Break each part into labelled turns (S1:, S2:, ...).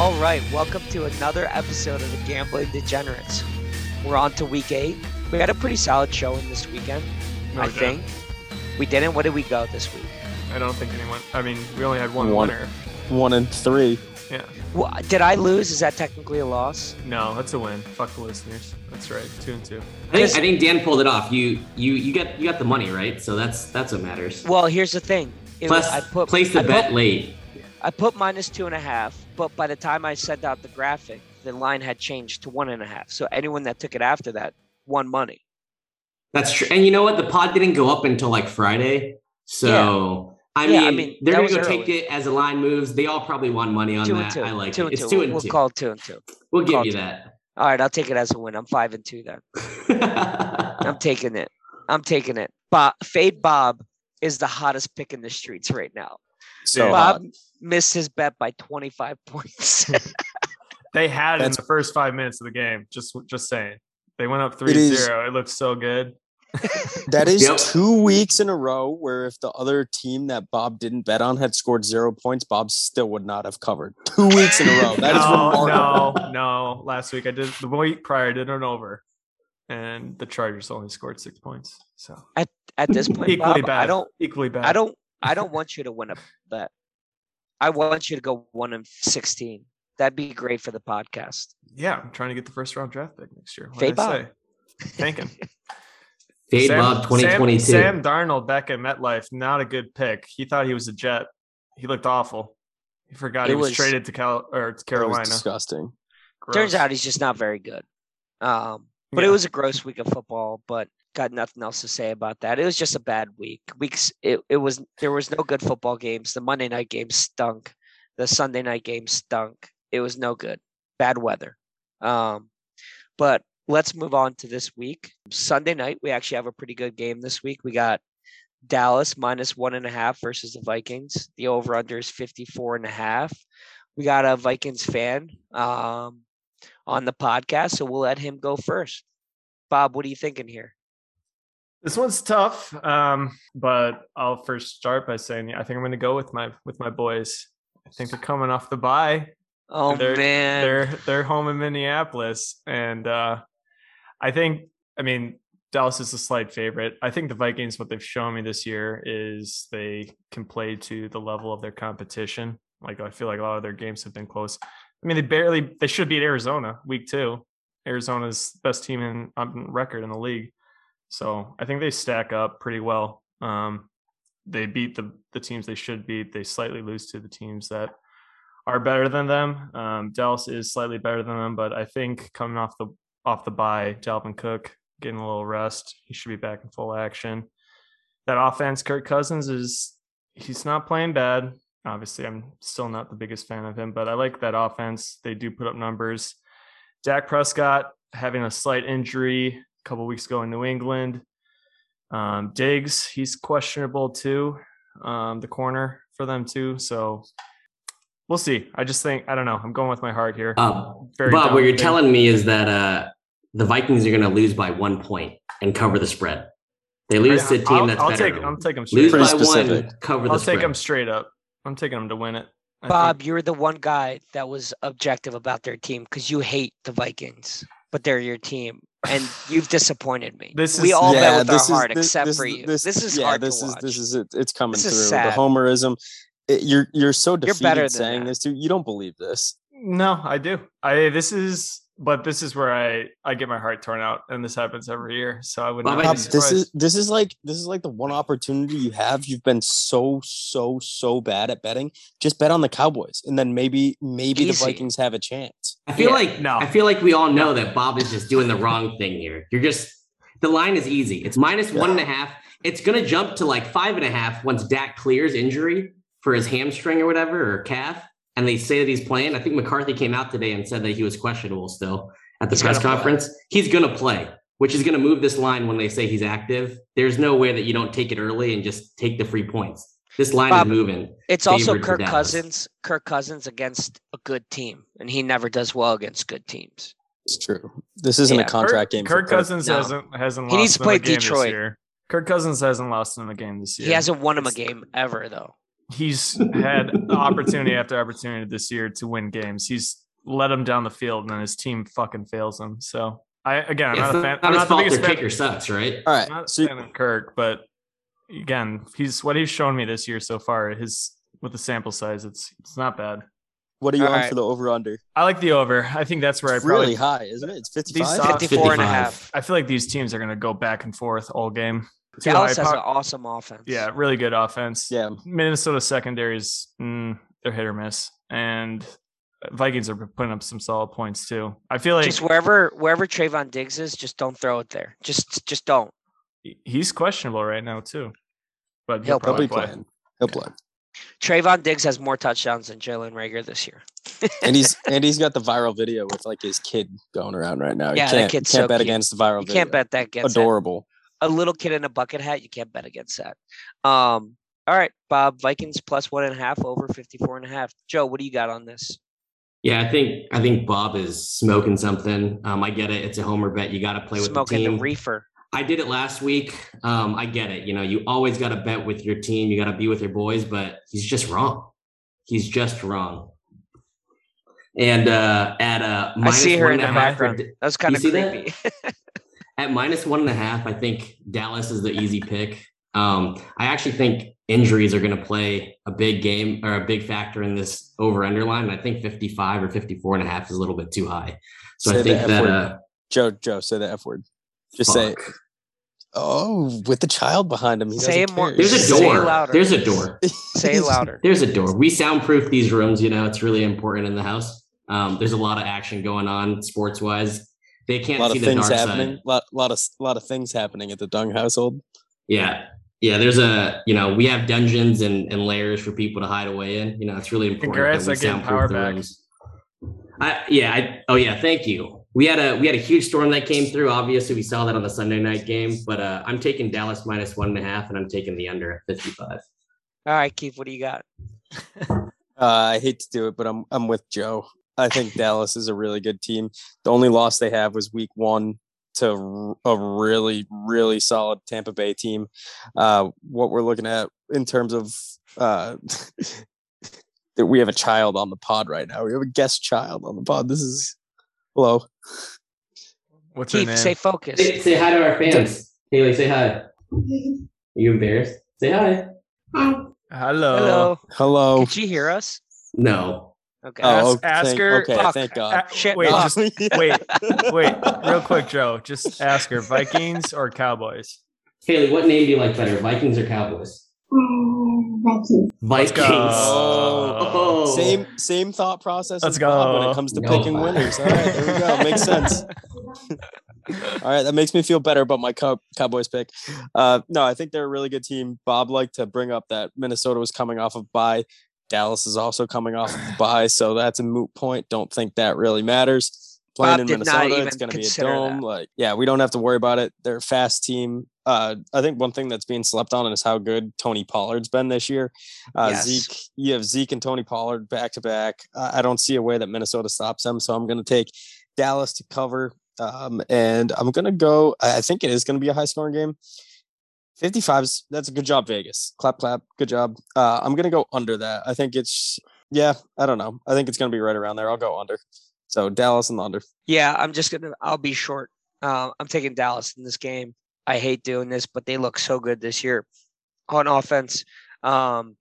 S1: All right, welcome to another episode of the Gambling Degenerates. We're on to week eight. We had a pretty solid showing this weekend,
S2: No,
S1: I
S2: we didn't.
S1: think. We didn't. What did we go this week?
S2: I don't think anyone. I mean, we only had one,
S3: One.
S2: winner.
S3: One and three.
S2: Yeah.
S1: Well, did I lose? Is that technically a loss?
S2: No, that's a win. Fuck the listeners. That's right. Two and two.
S4: I think, I think Dan pulled it off. You you you got you got the money right, so that's that's what matters.
S1: Well, here's the thing. It
S4: Plus,
S1: was, I put
S4: place the
S1: I
S4: bet
S1: Put,
S4: late.
S1: I put minus two and a half, but by the time I sent out the graphic, the line had changed to one and a half. So anyone that took it after that won money.
S4: That's true. And you know what? The pod didn't go up until like Friday, so I,
S1: Yeah,
S4: mean,
S1: I mean,
S4: they're gonna go take it as the line moves. They all probably won money on
S1: two
S4: that.
S1: and two.
S4: I like
S1: two
S4: it.
S1: and
S4: It's
S1: two.
S4: two and
S1: we'll
S4: two.
S1: call it two and two.
S4: we'll give
S1: call
S4: you that.
S1: All right, I'll take it as a win. I'm five and two then. I'm taking it. I'm taking it. Bob, Fade Bob is the hottest pick in the streets right now.
S3: So
S2: Yeah.
S3: hot.
S1: Bob missed his bet by 25 points.
S2: They had it in the first five minutes of the game. Just just saying. They went up
S3: It is-
S2: 3-0. It looked so good.
S3: that is
S4: Yep.
S3: two weeks in a row where if the other team that Bob didn't bet on had scored zero points, Bob still would not have covered. Two weeks in a row. That is
S2: no,
S3: remarkable.
S2: no, no. Last week I did the week prior I did an over, and the Chargers only scored six points. So
S1: At this point,
S2: equally
S1: Bob,
S2: bad.
S1: I don't
S2: equally bad.
S1: I don't I don't want you to win a bet. I want you to go 1 and 16. That'd be great for the podcast.
S2: Yeah, I'm trying to get the first round draft pick next year. What
S1: Fade Bob.
S2: say? Thinking.
S4: Fade
S2: Sam-
S4: Bob 2022.
S2: Sam, Sam Darnold back at MetLife, not a good pick. He thought he was a Jet. He looked awful. He forgot
S1: It
S2: he was,
S1: was-
S2: traded to Cal or to
S3: That was
S2: Carolina.
S3: disgusting.
S1: Turns out he's just not very good. Um, but it was a gross week of football, but got nothing else to say about that. It was just a bad week. Weeks it, it was there was no good football games. The Monday night game stunk. The Sunday night game stunk. It was no good. Bad weather. Um, but let's move on to this week. Sunday night, we actually have a pretty good game this week. We got Dallas minus one and a half versus the Vikings. The over under is 54 and a half. We got a Vikings fan um, on the podcast, so we'll let him go first. Bob, what are you thinking here?
S2: This one's tough, um, but I'll first start by saying I think I'm going to go with my with my boys. I think they're coming off the bye.
S1: Oh
S2: they're,
S1: man,
S2: they're they're home in Minneapolis, and uh, I think I mean Dallas is a slight favorite. I think the Vikings, what they've shown me this year is they can play to the level of their competition. Like I feel like a lot of their games have been close. I mean, they barely they should beat Arizona week two. Arizona's best team in on record in the league, so I think they stack up pretty well. Um, they beat the the teams they should beat. They slightly lose to the teams that are better than them. Um, Dallas is slightly better than them, but I think coming off the off the bye, Dalvin Cook getting a little rest, he should be back in full action. That offense, Kirk Cousins is he's not playing bad. Obviously, I'm still not the biggest fan of him, but I like that offense. They do put up numbers. Dak Prescott having a slight injury a couple weeks ago in New England. Um, Diggs, he's questionable too. Um, the corner for them too. So we'll see. I just think I don't know. I'm going with my heart here.
S4: Uh,
S2: Very
S4: Bob, what you're
S2: dominating.
S4: telling me is that uh, the Vikings are going to lose by one point and cover the spread. They lose to a team
S2: I'll,
S4: that's
S2: I'll
S4: better.
S2: take.
S4: than
S2: I'm
S4: them.
S2: taking them
S4: lose by
S3: Pretty
S2: up.
S4: one,
S3: specific.
S4: cover the spread.
S2: I'll
S4: spread.
S2: take them straight up. I'm taking them to win it. I
S1: Bob,
S2: think-
S1: you're the one guy that was objective about their team because you hate the Vikings, but they're your team, and you've disappointed me.
S2: This
S1: we
S2: is-
S1: all bet with our
S3: is-
S1: heart,
S3: this-
S1: except
S3: this
S1: for you.
S3: This,
S1: This, is
S3: yeah,
S1: hard
S3: this
S1: to
S3: is
S1: watch.
S3: this is it. It's coming
S1: This
S3: through.
S1: is
S3: The homerism. It, you're you're so
S1: You're
S3: defeated
S1: better
S3: saying
S1: that.
S3: this too. You don't believe this.
S2: No, I do. I this is, but this is where I I get my heart torn out, and this happens every year. So I would not
S3: Bob, this is this is like this is like the one opportunity you have. You've been so so so bad at betting. Just bet on the Cowboys, and then maybe maybe
S1: Easy.
S3: the Vikings have a chance.
S4: I feel
S1: Yeah.
S4: like
S2: No.
S4: I feel like we all know that Bob is just doing the wrong thing here. You're just the line is easy. It's minus one and a half. It's gonna jump to like five and a half once Dak clears injury for his hamstring or whatever or calf, and they say that he's playing. I think McCarthy came out today and said that he was questionable still at the
S1: He's
S4: press
S1: gonna play.
S4: conference. He's gonna play, which is gonna move this line when they say he's active. There's no way that you don't take it early and just take the free points. This line
S1: Bob,
S4: is moving.
S1: It's also Kirk Cousins. Kirk Cousins against a good team, and he never does well against good teams.
S3: It's true. This isn't
S1: Yeah.
S3: a contract
S2: Kirk,
S3: game. for
S2: Kirk Cousins
S1: No.
S2: hasn't hasn't
S1: He
S2: lost
S1: needs to play Detroit.
S2: Kirk Cousins hasn't lost in a game this year.
S1: He hasn't won him a game ever, though.
S2: He's had opportunity after opportunity this year to win games. He's let him down the field, and then his team fucking fails him. So I again, I'm
S4: it's
S2: not a fan.
S4: not
S2: I'm not the
S4: fault.
S2: biggest
S4: Their
S2: fan.
S4: kicker sucks, right?
S3: All
S2: I'm not
S3: So
S2: a fan of Kirk, but again, he's what he's shown me this year so far. His with the sample size, it's it's not bad.
S3: what are you
S1: All
S3: on
S1: right.
S3: for the over under?
S2: I like the over. I think that's where I probably.
S3: really high, isn't it? It's
S2: These
S3: 55.
S2: socks-
S1: 54 and a half.
S2: I feel like these teams are going to go back and forth all game. Too
S1: Dallas
S2: high
S1: has an awesome offense.
S2: yeah, really good offense.
S3: Yeah.
S2: Minnesota secondaries, mm, they're hit or miss, and Vikings are putting up some solid points too. I feel like
S1: just wherever wherever Trevon Diggs is, just don't throw it there. Just just don't.
S2: he's questionable right now too, but
S1: He'll
S2: he'll
S3: He'll
S2: probably
S3: be
S2: play.
S3: He'll play.
S1: Trevon Diggs has more touchdowns than Jalen Reagor this year.
S3: And he's and he's got the viral video with like his kid going around right now.
S1: Yeah,
S3: you
S1: that
S3: can't,
S1: kid's
S3: can't
S1: so
S3: bet
S1: cute.
S3: against the viral
S1: You
S3: video.
S1: can't bet that against that.
S3: Adorable.
S1: A little kid in a bucket hat. You can't bet against that. Um, all right, Bob. Vikings plus one and a half over 54 and a half. Joe, what do you got on this?
S4: Yeah, I think I think Bob is smoking something. Um, I get it. It's a homer bet. You got to play with the
S1: Smoking the
S4: team.
S1: reefer.
S4: I did it last week. Um, I get it. You know, you always got to bet with your team. You got to be with your boys, but he's just wrong. He's just wrong. And uh, at uh,
S1: I see her in the
S4: one and a half for
S1: background. That was kind of
S4: see that?
S1: creepy.
S4: at minus one and a half, I think Dallas is the easy pick. Um, I actually think injuries are going to play a big game or a big factor in this over underline. And I think 55 or 54 and a half is a little bit too high. So
S3: Say
S4: I
S3: the
S4: think
S3: F
S4: that,
S3: word.
S4: uh,
S3: Joe, Joe, say the F word. Just say it. Oh, with the child behind him. He
S1: Say it more-
S4: there's a
S1: Say
S4: door.
S1: louder.
S4: There's a door.
S1: Say it louder.
S4: There's a door. We soundproof these rooms. You know, it's really important in the house. Um, there's a lot of action going on sports wise. They
S3: a
S4: can't
S3: lot
S4: see
S3: of
S4: the
S3: things
S4: dark
S3: happening.
S4: side.
S3: Lot, lot of lot of things happening at the Dung household.
S4: Yeah. Yeah, there's a you know we have dungeons and, and layers for people to hide away in. You know, it's really important.
S2: Congrats on getting
S4: soundproof
S2: power
S4: the
S2: back.
S4: rooms. I, yeah, I, oh yeah, thank you. We had a we had a huge storm that came through. Obviously, we saw that on the Sunday night game. But uh, I'm taking Dallas minus one and a half, and I'm taking the under at 55.
S1: All right, Keith, what do you got?
S3: Uh, I hate to do it, but I'm I'm with Joe. I think Dallas is a really good team. The only loss they have was Week One to a really really solid Tampa Bay team. Uh, what we're looking at in terms of uh, that we have a child on the pod right now. We have a guest child on the pod. This is hello.
S2: What's her
S1: Keith,
S2: name?
S1: stay focused.
S4: Say, say hi to our fans. Haley, say hi. Are you embarrassed? Say hi.
S2: Hello.
S1: Hello.
S3: Hello.
S1: Can she hear us?
S4: No.
S1: Okay.
S3: Oh,
S2: Ask- ask
S3: thank,
S2: her-
S3: Okay,
S1: Fuck.
S3: thank God.
S2: Uh,
S1: Shit,
S2: wait, just wait, wait, real quick, Joe. Just ask her: Vikings or Cowboys?
S4: Haley, what name do you like better, Vikings or Cowboys?
S5: Vikings.
S2: Let's
S4: Vikings.
S2: go.
S4: Oh.
S3: Same same thought process
S2: Let's
S3: as Bob when it comes to
S4: No.
S3: picking winners. All right, there we go. Makes sense. All right, that makes me feel better about my Cow- Cowboys pick. Uh, no, I think they're a really good team. Bob liked to bring up that Minnesota was coming off of bye. Dallas is also coming off of bye, so that's a moot point. Don't think that really matters. Playing
S1: Bob
S3: in Minnesota, it's going to be a dome.
S1: that.
S3: Like, yeah, we don't have to worry about it. They're a fast team. Uh, I think one thing that's being slept on is how good Tony Pollard's been this year. Uh,
S1: Yes.
S3: Zeke, you have Zeke and Tony Pollard back to back. I don't see a way that Minnesota stops them, so I'm going to take Dallas to cover. Um, and I'm going to go. I I think it is going to be a high scoring game. 55s. That's a good job, Vegas. Clap, clap. Good job. Uh, I'm going to go under that. I think it's, yeah, I don't know. I think it's going to be right around there. I'll go under. So Dallas and the under.
S1: Yeah, I'm just gonna. I'll be short. Uh, I'm taking Dallas in this game. I hate doing this, but they look so good this year on offense, um,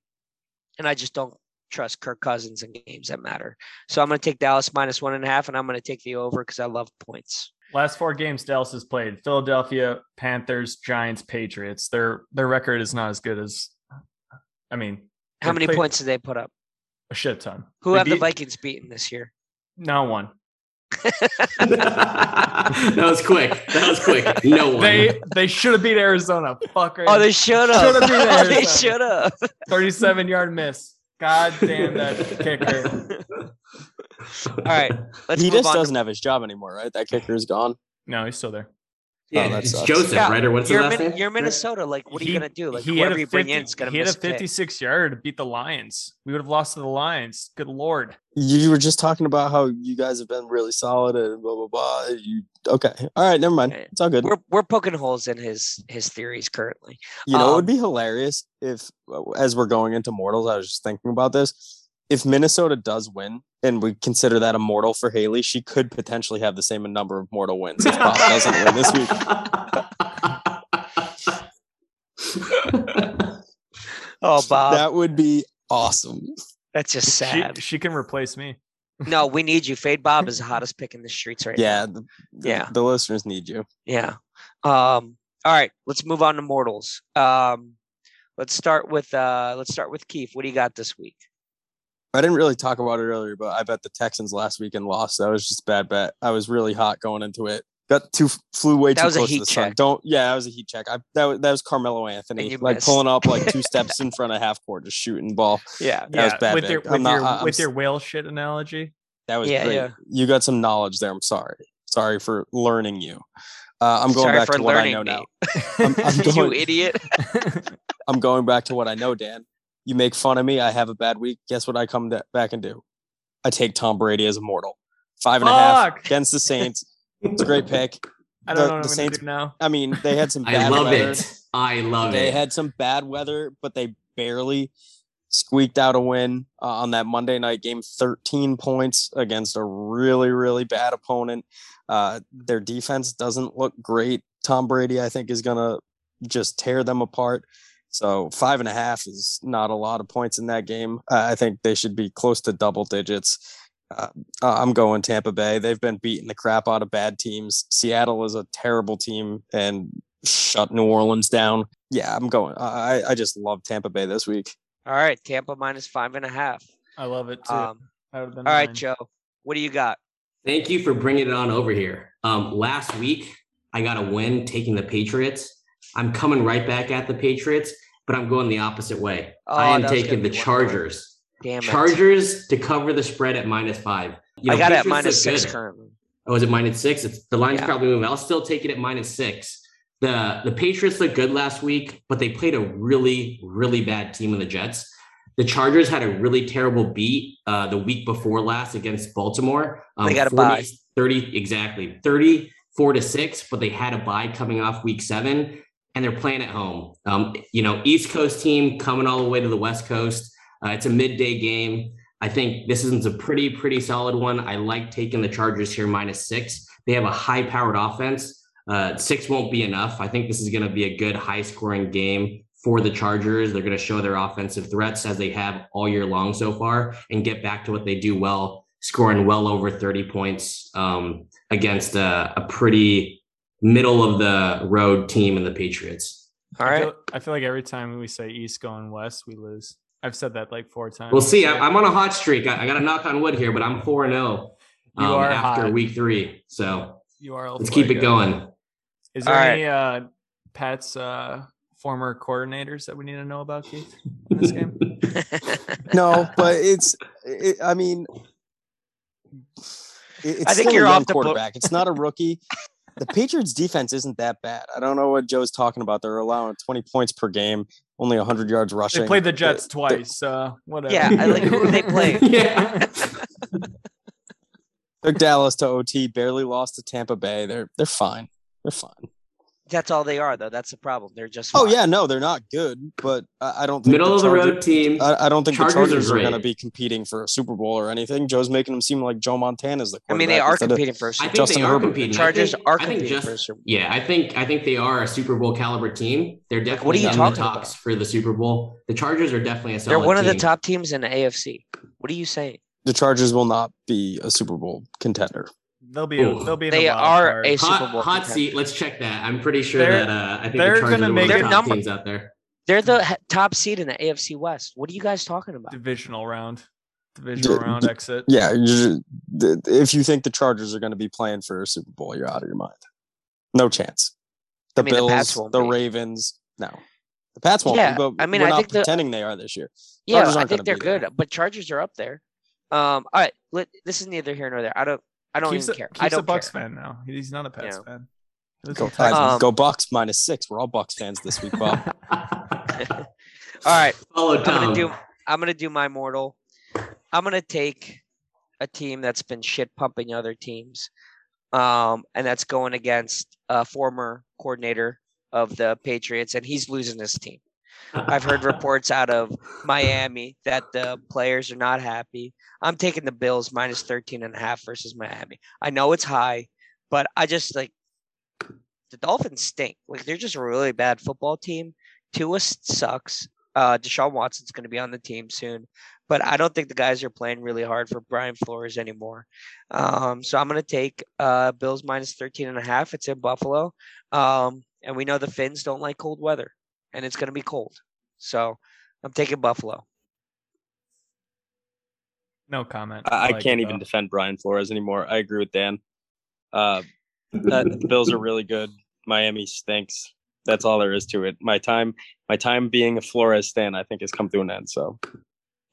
S1: and I just don't trust Kirk Cousins in games that matter. So I'm gonna take Dallas minus one and a half, and I'm gonna take the over because I love points.
S2: Last four games Dallas has played: Philadelphia, Panthers, Giants, Patriots. Their their record is not as good as. I mean,
S1: How many
S2: played
S1: points did they put up?
S2: A shit ton.
S1: Who
S2: They
S1: have the Vikings beaten this year?
S2: No one.
S4: that was quick. That was quick. No one.
S2: They they should have beat Arizona. Fucker.
S1: Oh, they should have.
S2: Shoulda beat
S1: Oh, they
S2: Arizona.
S1: should have.
S2: 37 yard miss. God damn that kicker.
S1: All right, let's
S3: he
S1: move
S3: just
S1: on.
S3: doesn't have his job anymore, right? That kicker is gone.
S2: No, he's still there.
S4: Yeah,
S3: that
S4: it's
S3: sucks.
S4: Joseph,
S1: Yeah,
S4: right? Or what's
S1: you're,
S4: the last
S1: Min-
S4: name?
S1: you're Minnesota. Like, what are you gonna do? Like,
S2: he
S1: whoever
S2: had a
S1: you bring in is gonna
S2: he had a
S1: a kick.
S2: 56 yarder to beat the Lions. We would have lost to the Lions. Good lord.
S3: You were just talking about how you guys have been really solid and blah blah blah. You okay? All right, never mind. It's all good.
S1: We're we're poking holes in his his theories currently.
S3: You know, it would
S1: Um,
S3: be hilarious if, uh, as we're going into mortals, I was just thinking about this. If Minnesota does win, and we consider that a mortal for Haley, she could potentially have the same number of mortal wins if Bob doesn't win this week.
S1: Oh, Bob,
S3: that would be awesome.
S1: that's just sad.
S2: she can replace me.
S1: no, we need you. Fade Bob is the hottest pick in the streets right
S3: Yeah,
S1: now.
S3: the, the-
S1: Yeah.
S3: The listeners need you.
S1: Yeah. Um. All right. Let's move on to mortals. Um. Let's start with uh. Let's start with Keith. What do you got this week?
S3: I didn't really talk about it earlier, but I bet the Texans last week and lost. That was just a bad bet. I was really hot going into it. Got too flew way
S1: That
S3: too close to
S1: heat
S3: the sun. Don't yeah, that was a heat check. I that was, that was Carmelo Anthony, like
S1: missed.
S3: pulling up like two steps in front of half court, just shooting ball.
S1: Yeah.
S3: That was bad,
S2: with
S3: Vic.
S2: your with
S3: not-
S2: your
S3: I- I'm
S2: with your whale shit analogy.
S3: That was
S1: Yeah,
S3: great.
S1: yeah.
S3: You got some knowledge there. I'm sorry. Sorry for learning you. Uh, I'm going
S1: Sorry
S3: back to what I know
S1: me.
S3: now. I'm- I'm
S1: you idiot.
S3: I'm going back to what I know, Dan. You make fun of me. I have a bad week. Guess what I come da- back and do? I take Tom Brady as a mortal. Five and a half
S2: Fuck!
S3: against the Saints. It's a great pick.
S2: I don't
S3: the-
S2: know what
S3: the
S2: I'm
S3: Saints-
S2: gonna do now.
S3: I mean, they had some Bad I
S4: love
S3: weather.
S4: it. I love
S3: They
S4: it.
S3: They had some bad weather, but they barely squeaked out a win uh, on that Monday night game. 13 points against a really, really bad opponent. Uh, their defense doesn't look great. Tom Brady, I think, is going to just tear them apart. So five and a half is not a lot of points in that game. Uh, I think they should be close to double digits. Uh, I'm going Tampa Bay. They've been beating the crap out of bad teams. Seattle is a terrible team and shut New Orleans down. Yeah, I'm going. I I just love Tampa Bay this week.
S1: All right. Tampa minus five and a half.
S2: I love it too.
S1: Um.
S2: That would've been
S1: All right. Joe. What do you got?
S4: Thank you for bringing it on over here. Um, last week, I got a win taking the Patriots. I'm coming right back at the Patriots, but I'm going the opposite way. I
S1: Oh,
S4: am taking the. Chargers.
S1: Damn it.
S4: Chargers to cover the spread at minus five. You
S1: I
S4: know,
S1: got it at
S4: Patriots
S1: minus six
S4: good.
S1: currently.
S4: Oh, is it minus six? It's the line's
S1: Yeah.
S4: probably moving. I'll still take it at minus six. The the Patriots looked good last week, but they played a really, really bad team in the Jets. The Chargers had a really terrible beat uh, the week before last against Baltimore. Um,
S1: They got a
S4: 40
S1: bye.
S4: 30 exactly 34 to 6, but they had a bye coming off week seven, and they're playing at home. Um, you know, East Coast team coming all the way to the West Coast. Uh, it's a midday game. I think this is a pretty, pretty solid one. I like taking the Chargers here minus six. They have a high powered offense. Uh, six won't be enough. I think this is going to be a good high scoring game for the Chargers. They're going to show their offensive threats as they have all year long so far and get back to what they do well, scoring well over 30 points um, against a, a pretty middle of the road team in the Patriots.
S1: All right.
S2: I feel, I feel like every time we say East going West, we lose. I've said that like four times.
S4: We'll see. I,
S2: year.
S4: I'm on a hot streak. I, I got to knock on wood here, but I'm 4 0 after
S2: hot.
S4: week three. So
S2: You are.
S4: let's keep it going.
S2: Is there
S1: All
S2: any uh, Pat's uh, former coordinators that we need to know about, Keith, in this game?
S3: No, but it's. It, I mean, it's
S1: I think you're
S3: a young
S1: off the book.
S3: quarterback. It's not a rookie. The Patriots defense isn't that bad. I don't know what Joe's talking about. They're allowing 20 points per game, only 100 yards rushing.
S2: They played the Jets
S3: they-
S2: twice. Uh, whatever.
S1: Yeah, I like who they played.
S4: yeah.
S3: Took Dallas to OT, barely lost to Tampa Bay. They're they're fine. They're fine.
S1: That's all they are, though. That's the problem. They're just.
S3: Oh yeah, no, they're not good, but I, I don't think
S4: Middle of the
S3: Charger-
S4: road team.
S3: I, I don't think
S4: Chargers
S3: the
S4: are
S3: Chargers are, going to be competing for a Super Bowl or anything. Joe's making them seem like Joe Montana's the
S1: I mean, they are
S3: instead of-
S1: competing for a
S4: I
S1: Super
S4: think
S3: Justin
S4: they are
S3: Herbert.
S4: competing.
S1: The Chargers
S4: think,
S1: are competing
S4: just,
S1: for a Super Bowl.
S4: Yeah, I think I think they are a Super Bowl caliber team. They're definitely
S1: what are you
S4: in the
S1: talking
S4: talks
S1: about?
S4: for the Super Bowl. The Chargers are definitely a solid
S1: They're one of the top teams in the AFC. What are you saying?
S3: the Chargers will not be a Super Bowl contender.
S2: They'll be.
S4: Ooh.
S2: They'll be. In
S1: They
S2: the
S1: are
S2: card.
S1: a Super
S4: Hot,
S1: Bowl
S4: hot
S1: contender.
S4: seat. Let's check that. I'm pretty sure
S2: They're-
S4: that uh, I think
S2: they're
S4: the Chargers
S2: gonna
S4: one
S2: make
S4: of
S1: it-
S4: the top
S1: Their
S4: teams out there.
S1: They're the top seed in the AFC West. What are you guys talking about?
S2: divisional round. Divisional
S3: D-
S2: round
S3: d-
S2: exit.
S3: Yeah, you ju- the- if you think the Chargers are going to be playing for a Super Bowl, you're out of your mind. No chance. The
S1: I mean, the
S3: Bills,
S1: Pats
S3: the,
S1: won't be.
S3: Raven's, no. The Pats won't
S1: Yeah,
S3: be, but
S1: I mean,
S3: we're
S1: I
S3: not
S1: think the-
S3: pretending they are this year.
S1: Yeah, I think they're
S3: be there.
S1: good, but Chargers are up there. Um, all right, let, this is neither here nor there. I don't. I don't
S2: Keith's
S1: even
S2: a,
S1: care.
S2: Keith's
S1: I
S2: a
S1: don't
S2: Bucks
S1: care.
S2: fan now. He's not a Pats
S1: Yeah.
S2: fan.
S3: Go,
S2: are tough.
S3: uh,
S1: Um,
S3: go Bucks minus six. We're all Bucks fans this week, Bob.
S1: All right.
S4: Follow
S1: I'm
S4: Tom.
S1: gonna do I'm gonna do my mortal. I'm gonna take a team that's been shit pumping other teams. Um, and that's going against a former coordinator of the Patriots, and he's losing his team. I've heard reports out of Miami that the players are not happy. I'm taking the Bills minus 13 and a half versus Miami. I know it's high, but I just like the Dolphins stink. Like they're just a really bad football team. Tua sucks. Uh, Deshaun Watson's going to be on the team soon, but I don't think the guys are playing really hard for Brian Flores anymore. Um, so I'm going to take uh, Bills minus 13 and a half. It's in Buffalo. Um, and we know the Finns don't like cold weather and it's going to be cold. So I'm taking Buffalo.
S2: no comment.
S3: I, I
S2: like
S3: can't even
S2: though.
S3: defend Brian Flores anymore. I agree with Dan. Uh, the Bills are really good. Miami stinks. That's all there is to it. My time, my time being a Flores fan, I think has come to an end. So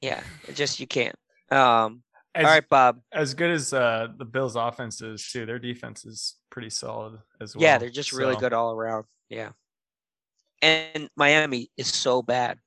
S1: Yeah, just you can't. Um,
S2: As,
S1: all right, Bob.
S2: as good as uh, the Bills' offense is too, their defense is pretty solid as well.
S1: yeah, they're just really good all around. Yeah. And Miami is so bad.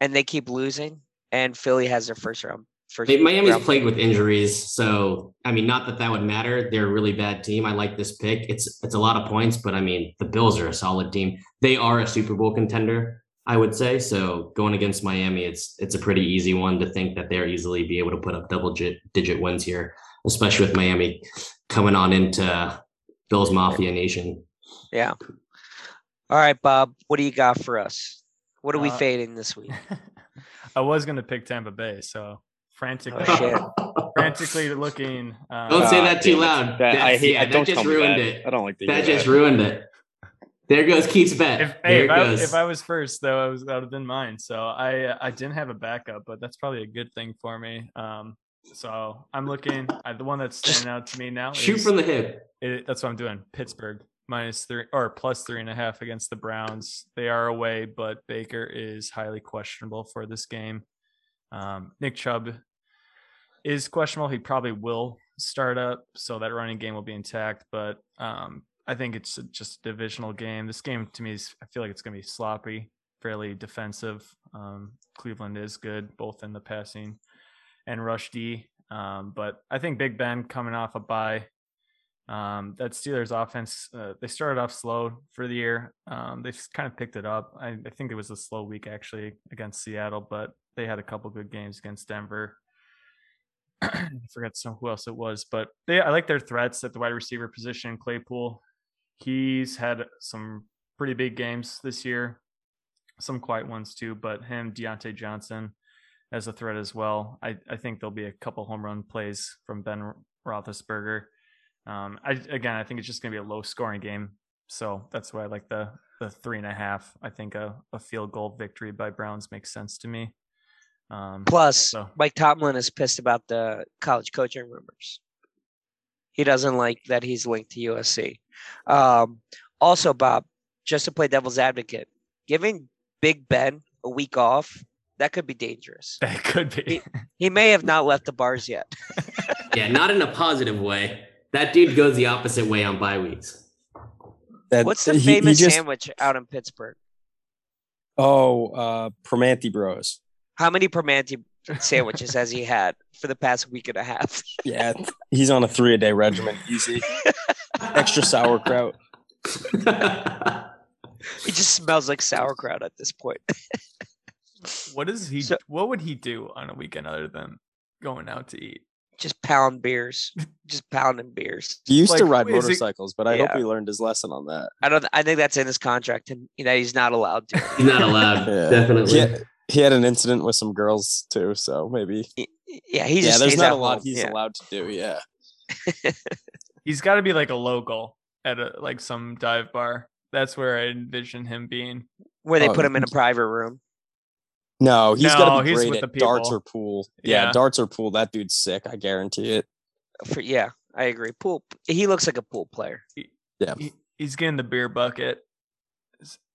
S1: And they keep losing. And Philly has their first round. First
S4: mean, Miami's
S1: round
S4: played with injuries, so I mean, not that that would matter. They're a really bad team. I like this pick. It's it's a lot of points, but I mean, the Bills are a solid team. They are a Super Bowl contender, I would say. So going against Miami, it's it's a pretty easy one to think that they're easily be able to put up double digit, digit wins here, especially with Miami coming on into Bills Mafia Nation.
S1: Yeah. All right, Bob. What do you got for us? What are we
S2: Uh,
S1: fading this week?
S2: I was going to pick Tampa Bay, so frantically,
S1: Oh, shit.
S2: frantically looking. Um,
S4: Don't say that too loud.
S3: That, I hate.
S4: yeah,
S3: I
S4: that
S3: don't
S4: just ruined
S3: that.
S4: it.
S3: I don't like to
S4: That
S3: hear
S4: just ruined it. There goes Keith's bet.
S2: If,
S4: there
S2: hey,
S4: it
S2: if, I,
S4: goes.
S2: if I was first, though, I was that would have been mine. So I uh, I didn't have a backup, but that's probably a good thing for me. Um, so I'm looking. I, the one that's standing out to me now.
S4: Shoot
S2: is-
S4: from the hip.
S2: It, that's what I'm doing. Pittsburgh minus three or plus three and a half against the Browns. They are away, but Baker is highly questionable for this game. Um, Nick Chubb is questionable. He probably will start up, so that running game will be intact. But um, I think it's just a divisional game. This game to me is I feel like it's going to be sloppy, fairly defensive. Um, Cleveland is good both in the passing and rush D. Um, but I think Big Ben coming off a bye um, that Steelers offense, uh, they started off slow for the year. Um, they've kind of picked it up. I, I think it was a slow week actually against Seattle, but they had a couple good games against Denver. I forgot some who else it was, but they I like their threats at the wide receiver position. Claypool, he's had some pretty big games this year, some quiet ones too. But him, Diontae Johnson, as a threat as well. I, I think there'll be a couple home run plays from Ben Roethlisberger. Um, I again, I think it's just going to be a low scoring game, so that's why I like the the three and a half. I think a, a field goal victory by Browns makes sense to me. Um,
S1: Plus,
S2: so-
S1: Mike Tomlin is pissed about the college coaching rumors. He doesn't like that he's linked to USC. Um, also, Bob, just to play devil's advocate, giving Big Ben a week off that could be dangerous.
S2: that could be.
S1: He may have not left the bars yet.
S4: Yeah, not in a positive way. That dude goes the opposite way on bye weeks.
S3: that
S1: What's the
S3: he- he
S1: famous
S3: just-
S1: sandwich out in Pittsburgh?
S3: Oh, uh, Primanti Bros.
S1: How many Primanti sandwiches has he had for the past week and a half?
S3: Yeah, he's on a three a day regimen. Easy, extra sauerkraut.
S1: He just smells like sauerkraut at this point.
S2: what is he?
S1: So-
S2: what would he do on a weekend other than going out to eat?
S1: Just pound beers, just pounding beers.
S3: He used to ride
S2: is it-
S3: motorcycles, but I
S1: Yeah.
S3: hope he learned his lesson on that.
S1: I don't. I think that's in his contract, and that he's not allowed to.
S4: He's not allowed.
S3: Yeah.
S4: Definitely.
S3: He had, he had an incident with some girls too, so maybe.
S1: Yeah, he
S3: yeah, there's not a lot
S1: home.
S3: he's
S1: Yeah.
S3: allowed to do. Yeah,
S2: He's got to be like a local at a like some dive bar. That's where I envision him being.
S1: where they
S3: Oh,
S1: put him in a private room.
S3: No, he's
S2: No,
S3: got to be great at darts or pool. Yeah,
S2: Yeah.
S3: darts or pool. That dude's sick. I guarantee it.
S1: For yeah, I agree. Pool. He looks like a pool player.
S3: Yeah.
S2: He, he's getting the beer bucket,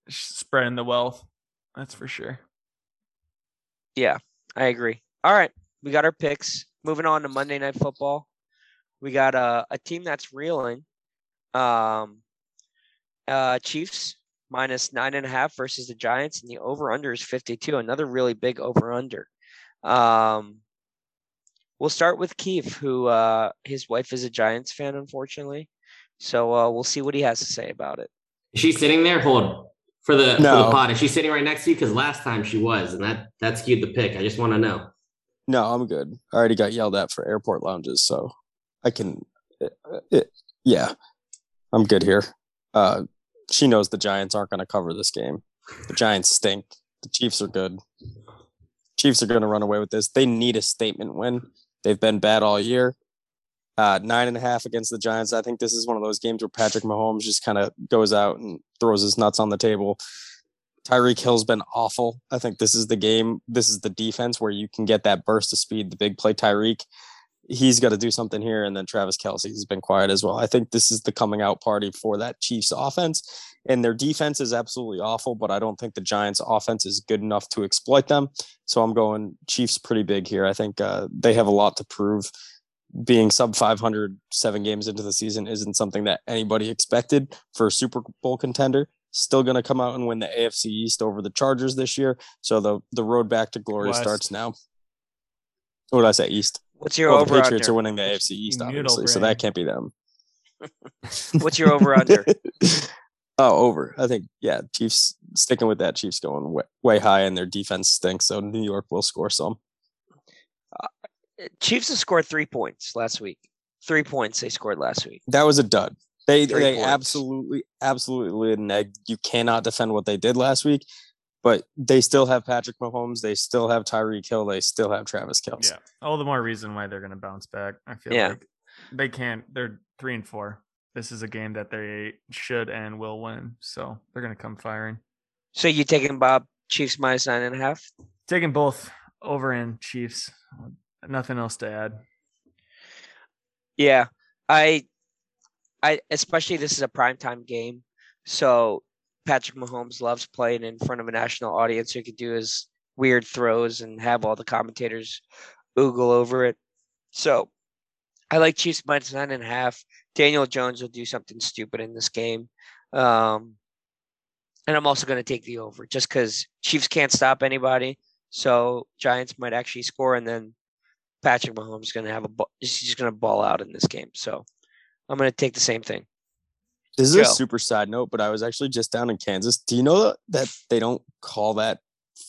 S2: spreading the wealth. That's for sure.
S1: Yeah, I agree. All right, we got our picks. Moving on to Monday Night Football, we got a a team that's reeling. Um, uh, Chiefs minus nine and a half versus the Giants, and the over under is 52. Another really big over under. Um, we'll start with Keith, who uh, his wife is a Giants fan, unfortunately. So uh, we'll see what he has to say about it.
S4: Is she sitting there? Hold for the for
S3: No.
S4: the pod. Is she sitting right next to you? Because last time she was, and that that skewed the pick. I just want to know.
S3: No, I'm good. I already got yelled at for airport lounges, so I can. uh, it- yeah, I'm good here. Uh, she knows the Giants aren't going to cover this game. The Giants stink. The Chiefs are good. Chiefs are going to run away with this. They need a statement win. They've been bad all year. Uh, nine and a half against the Giants. I think this is one of those games where Patrick Mahomes just kind of goes out and throws his nuts on the table. Tyreek Hill's been awful. I think this is the game. This is the defense where you can get that burst of speed, the big play Tyreek. He's got to do something here. And then Travis Kelce has been quiet as well. I think this is the coming out party for that Chiefs offense. And their defense is absolutely awful, but I don't think the Giants offense is good enough to exploit them. So I'm going Chiefs pretty big here. I think uh, they have a lot to prove. Being sub 500 seven games into the season isn't something that anybody expected for a Super Bowl contender still going to come out and win the AFC East over the Chargers this year. So the the road back to glory
S2: West.
S3: starts now. What did I say? East.
S1: What's your
S3: Well, the Patriots
S1: under?
S3: are winning the AFC East,
S2: Noodle
S3: obviously, so that can't be them.
S1: What's your over under?
S3: oh, over. I think yeah. Chiefs sticking with that. Chiefs going way, way high, and their defense stinks. So New York will score some.
S1: Uh, Chiefs have scored three points last week. Three points they scored last week.
S3: That was a dud. They
S1: Three
S3: they
S1: points.
S3: absolutely absolutely laid an egg. You cannot defend what they did last week, but they still have Patrick Mahomes. They still have Tyreek Hill, They still have Travis Kelce.
S2: Yeah, all the more reason why they're going to bounce back. I feel
S1: Yeah.
S2: like they can't. They're three and four. This is a game that they should and will win, so they're going to come firing.
S1: So you taking Bob Chiefs minus nine and a half?
S2: Taking both over in Chiefs. Nothing else to add.
S1: Yeah, I, I especially this is a primetime game, so Patrick Mahomes loves playing in front of a national audience. So he could do his weird throws and have all the commentators oogle over it. So I like Chiefs minus nine and a half. Daniel Jones will do something stupid in this game. Um, and I'm also going to take the over just because Chiefs can't stop anybody. So Giants might actually score, and then Patrick Mahomes is going to have a he's just going to ball out in this game. So I'm going to take the same thing.
S3: This is a super side note, but I was actually just down in Kansas. Do you know that, that they don't call that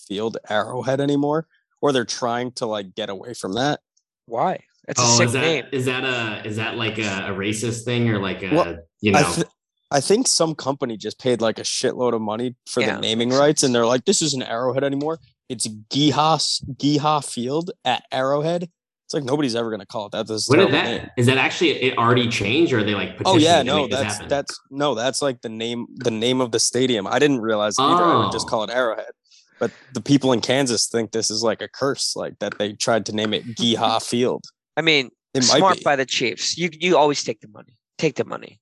S3: field Arrowhead anymore, or they're trying to like get away from that?
S1: Why? That's a
S4: oh,
S1: sick
S4: is that
S1: name.
S4: is that a is that like a, a racist thing or like a
S3: Well,
S4: you know?
S3: I, th- I think some company just paid like a shitload of money for
S1: Yeah,
S3: the naming rights, and they're like, "This isn't Arrowhead anymore. It's Gihas GEHA Field at Arrowhead." It's like nobody's ever gonna call it that. This is a
S4: what did
S3: terrible
S4: that
S3: name.
S4: is that actually it already changed or are they like
S3: Oh yeah, no, that's that's no, that's like the name the name of the stadium. I didn't realize either. I would just
S4: Oh.
S3: call it Arrowhead. But the people in Kansas think this is like a curse, like that they tried to name it GEHA Field.
S1: I mean,
S3: It might
S1: smart by the Chiefs. You you always take the money. Take the money.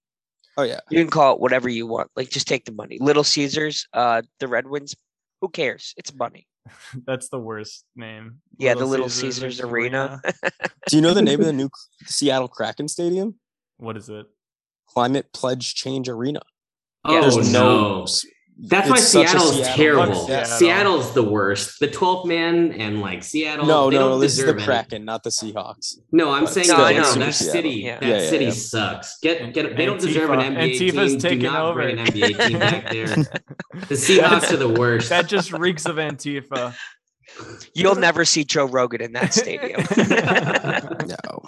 S3: Oh yeah,
S1: You can call it whatever you want. Like just take the money. Little Caesars, uh, the Red Wings. Who cares? It's money.
S2: That's the worst name.
S1: Yeah, the Little Caesars Arena.
S3: Do you know the name of the new Seattle Kraken Stadium?
S2: what is it?
S3: Climate Pledge Change Arena.
S4: oh
S3: There's
S4: no.
S3: no.
S4: That's why
S3: it's such a
S4: Seattle's
S3: Seattle-
S4: terrible.
S2: Seattle.
S4: Seattle's the worst. The 12th man and like Seattle.
S3: No,
S4: they
S3: no,
S4: don't
S3: no. This is the
S4: deserve
S3: Kraken, not the Seahawks.
S4: No, I'm
S3: But
S4: saying
S1: still,
S4: no, no, that city,
S1: Yeah.
S4: that
S3: Yeah, yeah,
S4: city
S3: yeah.
S4: sucks. Get get. They don't deserve an
S2: Antifa-
S4: NBA
S2: Antifa's
S4: team. Do
S2: taking
S4: not
S2: over.
S4: bring an NBA team back there. The Seahawks are the worst.
S2: That just reeks of Antifa.
S1: You'll never see Joe Rogan in that stadium.
S3: No.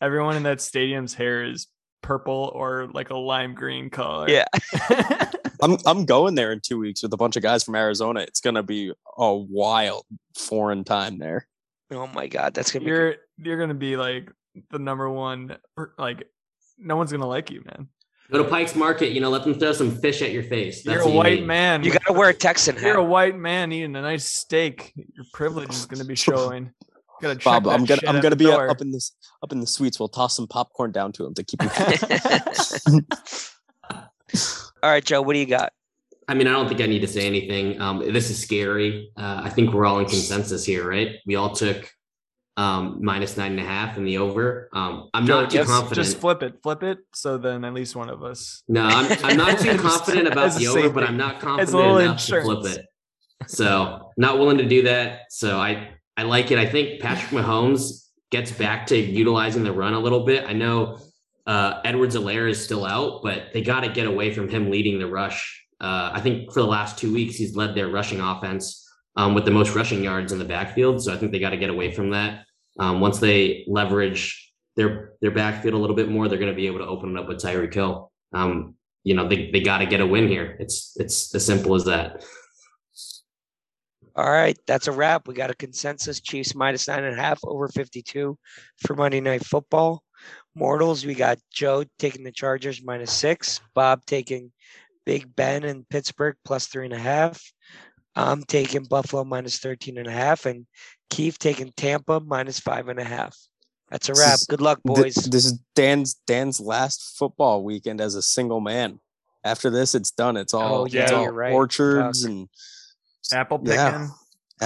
S2: Everyone in that stadium's hair is purple or like a lime green color.
S1: Yeah.
S3: I'm I'm going there in two weeks with a bunch of guys from Arizona. It's gonna be a wild foreign time there.
S1: oh my god, that's gonna be.
S2: you're you're gonna be like the number one. Like, no one's gonna like you, man.
S4: Go to Pike's Market. You know, let them throw some fish at your face. That's
S2: you're a
S4: what you
S2: white man.
S1: You gotta wear a Texan hat.
S2: You're a white man eating a nice steak. Your privilege is gonna be showing. Gotta check
S3: Bob, I'm gonna I'm gonna be
S2: door.
S3: up in this up in the suites. We'll toss some popcorn down to him to keep him.
S1: All right, Joe, what do you got?
S4: I mean, I don't think I need to say anything. Um, this is scary. Uh, I think we're all in consensus here, right? We all took um, minus nine and a half in the over. Um, I'm
S2: Joe,
S4: not too
S2: just,
S4: confident.
S2: Just flip it, flip it. So then at least one of us.
S4: No, I'm, I'm not too confident about the over, but. I'm not confident
S2: little
S4: enough to flip it. So not willing to do that. So I I like it. I think Patrick Mahomes gets back to utilizing the run a little bit. I know uh, Edwards-Helaire is still out, but they got to get away from him leading the rush. Uh, I think for the last two weeks he's led their rushing offense um, with the most rushing yards in the backfield. So I think they got to get away from that. Um, once they leverage their their backfield a little bit more, they're going to be able to open it up with Tyreek Hill. Um, you know, they, they got to get a win here. It's it's as simple as that.
S1: All right, that's a wrap. We got a consensus Chiefs minus nine and a half over 52 for Monday Night Football. Mortals, we got Joe taking the Chargers minus six, Bob taking Big Ben and Pittsburgh plus three and a half. I'm taking Buffalo minus 13 and a half, and Keith taking Tampa minus five and a half. That's a wrap.
S3: is-
S1: Good luck,
S3: Th-
S1: boys.
S3: This is Dan's Dan's last football weekend as a single man. After this, it's done. It's all,
S1: Oh,
S2: yeah,
S3: all
S1: you're
S3: orchards
S1: Fuck.
S3: and
S2: Apple picking.
S3: Yeah.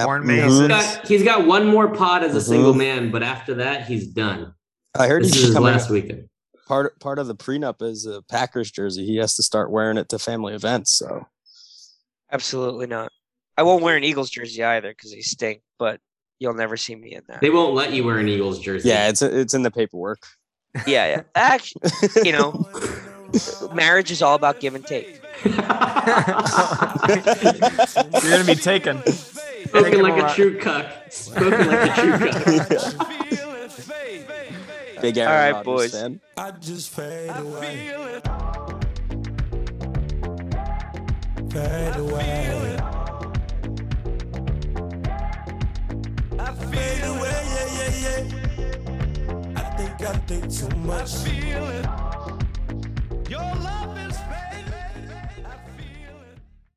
S2: Corn mazes.
S4: He's got, he's got one more pod as a
S3: Mhm.
S4: single man, but after that, he's done.
S3: I heard
S4: This is
S3: he's
S4: his
S3: coming.
S4: last weekend.
S3: Part part of the prenup is a Packers jersey. He has to start wearing it to family events. So
S1: Absolutely not. I won't wear an Eagles jersey either because they stink, but you'll never see me in that.
S4: They won't let you wear an Eagles jersey.
S3: yeah, it's it's in the paperwork.
S1: Yeah, yeah. Actually, you know, marriage is all about give and take.
S2: You're gonna be taken.
S4: Spoken like
S2: a
S4: a
S2: lot.
S4: true cuck. Spoken like a true cuck.
S3: Big Aaron
S1: All right,
S3: Rodgers
S1: boys.
S3: fan.
S6: I just fade away. Fade away. I fade away, yeah, yeah, yeah. I think I think too much.
S7: Your love is fading.